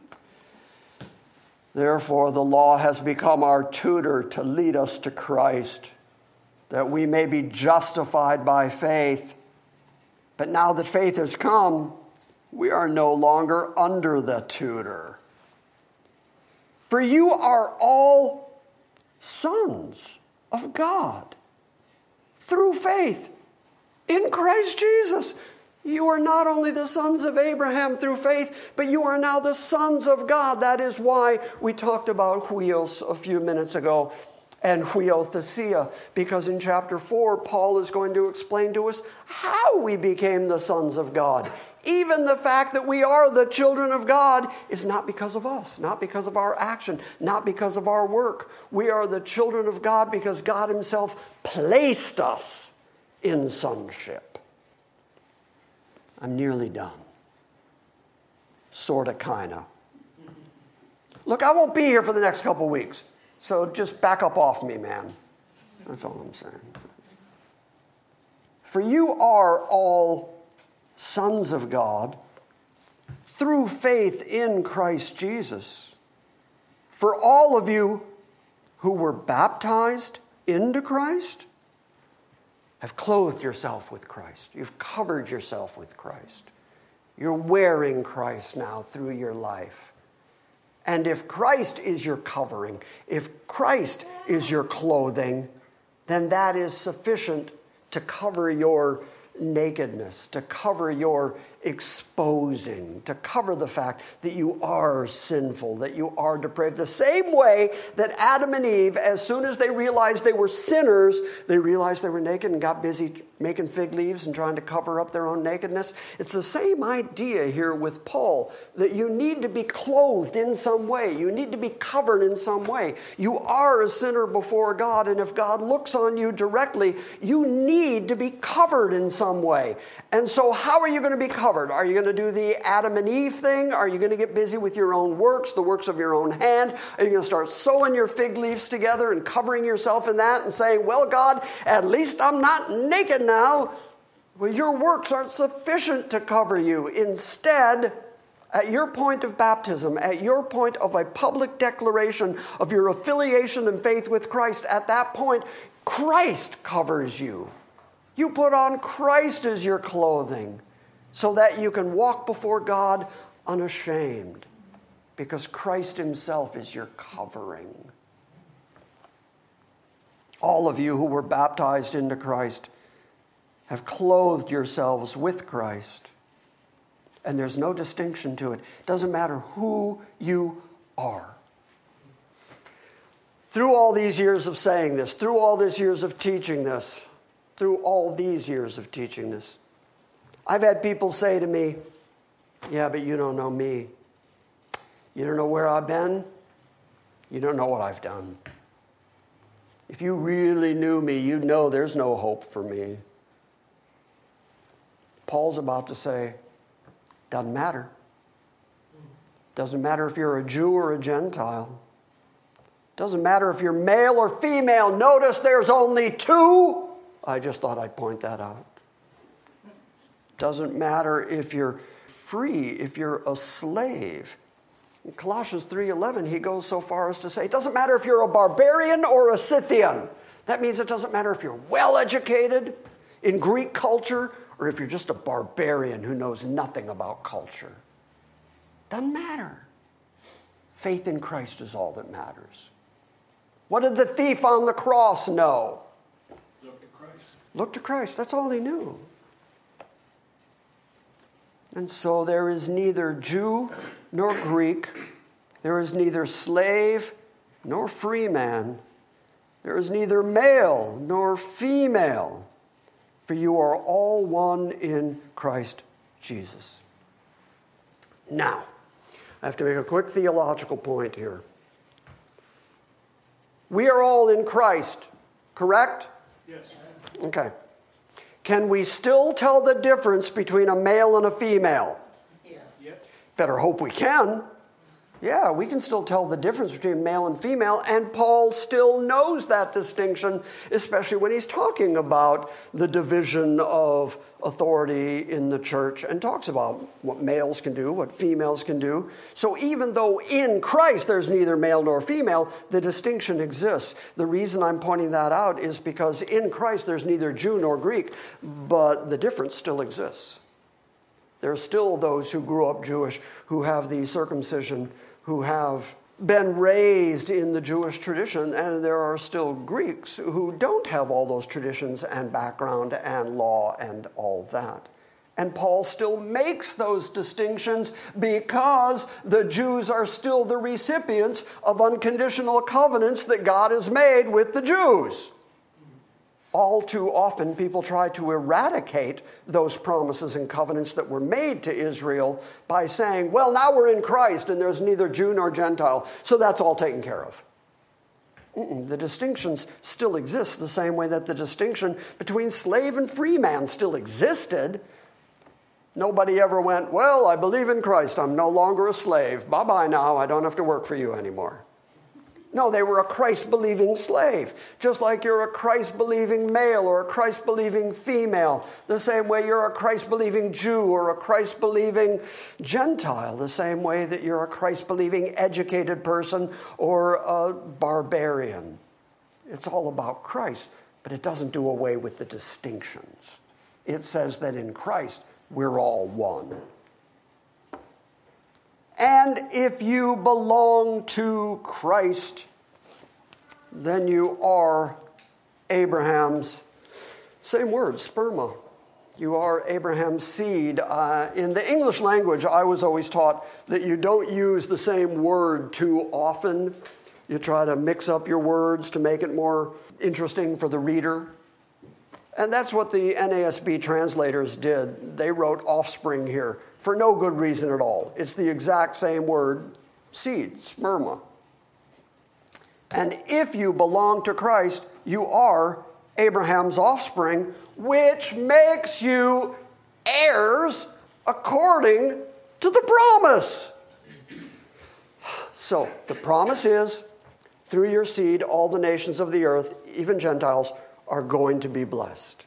C: Therefore, the law has become our tutor to lead us to Christ, that we may be justified by faith. But now that faith has come, we are no longer under the tutor. For you are all sons of God through faith in Christ Jesus. You are not only the sons of Abraham through faith, but you are now the sons of God. That is why we talked about huios a few minutes ago and huiothesia, because in chapter 4, Paul is going to explain to us how we became the sons of God. Even the fact that we are the children of God is not because of us, not because of our action, not because of our work. We are the children of God because God Himself placed us in sonship. I'm nearly done. Sorta, kinda. Look, I won't be here for the next couple weeks, so just back up off me, man. That's all I'm saying. For you are all sons of God through faith in Christ Jesus. For all of you who were baptized into Christ have clothed yourself with Christ. You've covered yourself with Christ. You're wearing Christ now through your life. And if Christ is your covering, if Christ is your clothing, then that is sufficient to cover your nakedness, to cover your exposing to cover the fact that you are sinful, that you are depraved. The same way that Adam and Eve, as soon as they realized they were sinners, they realized they were naked and got busy making fig leaves and trying to cover up their own nakedness. It's the same idea here with Paul that you need to be clothed in some way, you need to be covered in some way. You are a sinner before God, and if God looks on you directly, you need to be covered in some way. And so, how are you going to be covered? covered? Are you going to do the Adam and Eve thing? Are you going to get busy with your own works, the works of your own hand? Are you going to start sewing your fig leaves together and covering yourself in that and saying, Well, God, at least I'm not naked now? Well, your works aren't sufficient to cover you. Instead, at your point of baptism, at your point of a public declaration of your affiliation and faith with Christ, at that point, Christ covers you. You put on Christ as your clothing so that you can walk before God unashamed because Christ Himself is your covering. All of you who were baptized into Christ have clothed yourselves with Christ. And there's no distinction to it. Doesn't matter who you are. Through all these years of saying this, through all these years of teaching this, through all these years of teaching this, I've had people say to me, Yeah, but you don't know me. You don't know where I've been. You don't know what I've done. If you really knew me, you'd know there's no hope for me. Paul's about to say, Doesn't matter. Doesn't matter if you're a Jew or a Gentile. Doesn't matter if you're male or female. Notice there's only two. I just thought I'd point that out. Doesn't matter if you're free, if you're a slave. In Colossians 3:11 he goes so far as to say it doesn't matter if you're a barbarian or a Scythian. That means it doesn't matter if you're well educated in Greek culture or if you're just a barbarian who knows nothing about culture. Doesn't matter. Faith in Christ is all that matters. What did the thief on the cross know? Look to Christ. Look to Christ. That's all he knew. And so there is neither Jew nor Greek, there is neither slave nor free man, there is neither male nor female, for you are all one in Christ Jesus. Now, I have to make a quick theological point here. We are all in Christ, correct? Yes. Okay. Can we still tell the difference between a male and a female? Yes. Better hope we can. Yeah, we can still tell the difference between male and female, and Paul still knows that distinction, especially when he's talking about the division of authority in the church and talks about what males can do, what females can do. So even though in Christ there's neither male nor female, the distinction exists. The reason I'm pointing that out is because in Christ there's neither Jew nor Greek, but the difference still exists. There are still those who grew up Jewish who have the circumcision, who have been raised in the Jewish tradition, and there are still Greeks who don't have all those traditions and background and law and all that. And Paul still makes those distinctions because the Jews are still the recipients of unconditional covenants that God has made with the Jews all too often, people try to eradicate those promises and covenants that were made to Israel by saying, well, now we're in Christ and there's neither Jew nor Gentile, so that's all taken care of. Mm-mm. The distinctions still exist the same way that the distinction between slave and free man still existed. Nobody ever went, Well, I believe in Christ. I'm no longer a slave. Bye bye now. I don't have to work for you anymore. No, they were a Christ believing slave. Just like you're a Christ believing male or a Christ believing female, the same way you're a Christ believing Jew or a Christ believing Gentile, the same way that you're a Christ believing educated person or a barbarian. It's all about Christ, but it doesn't do away with the distinctions. It says that in Christ, we're all one. And if you belong to Christ, then you are Abraham's. Same word, sperma. You are Abraham's seed. Uh, in the English language, I was always taught that you don't use the same word too often. You try to mix up your words to make it more interesting for the reader. And that's what the NASB translators did. They wrote offspring here for no good reason at all. It's the exact same word, seed, sperma. And if you belong to Christ, you are Abraham's offspring, which makes you heirs according to the promise. So the promise is through your seed, all the nations of the earth, even Gentiles, are going to be blessed.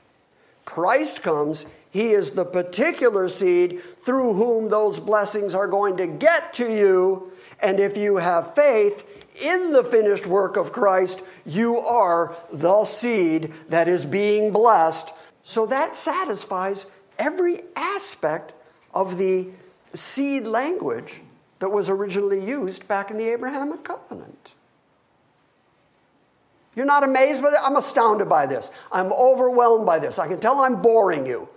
C: Christ comes, he is the particular seed through whom those blessings are going to get to you. And if you have faith in the finished work of Christ, you are the seed that is being blessed. So that satisfies every aspect of the seed language that was originally used back in the Abrahamic covenant. You're not amazed by that? I'm astounded by this. I'm overwhelmed by this. I can tell I'm boring you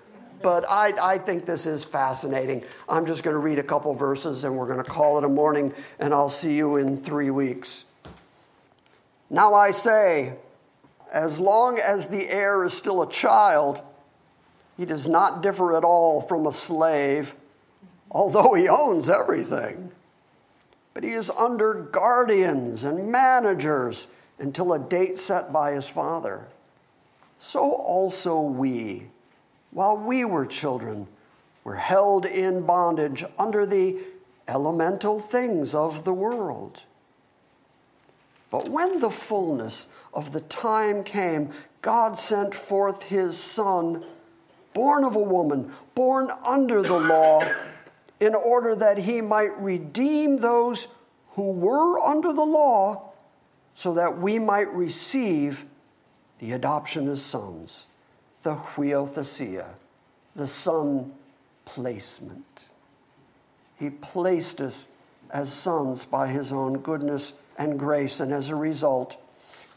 C: but I, I think this is fascinating. I'm just going to read a couple verses and we're going to call it a morning, and I'll see you in three weeks. Now I say, as long as the heir is still a child, he does not differ at all from a slave, although he owns everything. But he is under guardians and managers until a date set by his father. So also we while we were children, were held in bondage under the elemental things of the world. But when the fullness of the time came, God sent forth his Son, born of a woman, born under the law, in order that he might redeem those who were under the law, so that we might receive the adoption as sons the huiothesia, the son placement. He placed us as sons by his own goodness and grace, and as a result,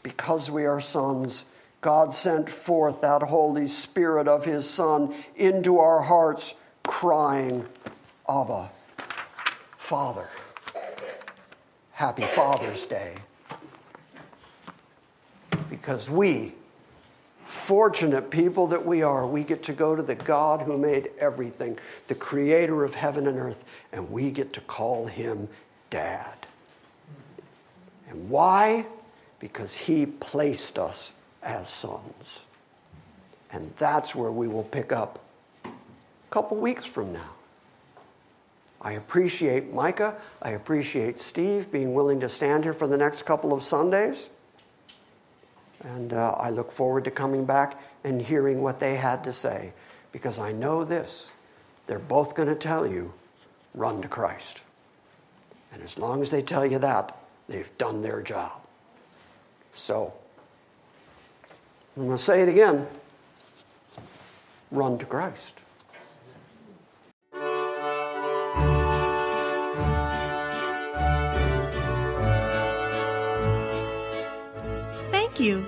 C: because we are sons, God sent forth that Holy Spirit of His Son into our hearts, crying, Abba, Father. Happy Father's Day. Because we fortunate people that we are, we get to go to the God who made everything, the creator of heaven and earth, and we get to call him Dad. And why? Because he placed us as sons. And that's where we will pick up a couple weeks from now. I appreciate Micah. I appreciate Steve being willing to stand here for the next couple of Sundays. And uh, I look forward to coming back and hearing what they had to say because I know this. They're both going to tell you, run to Christ. And as long as they tell you that, they've done their job. So, I'm going to say it again run to Christ.
A: Thank you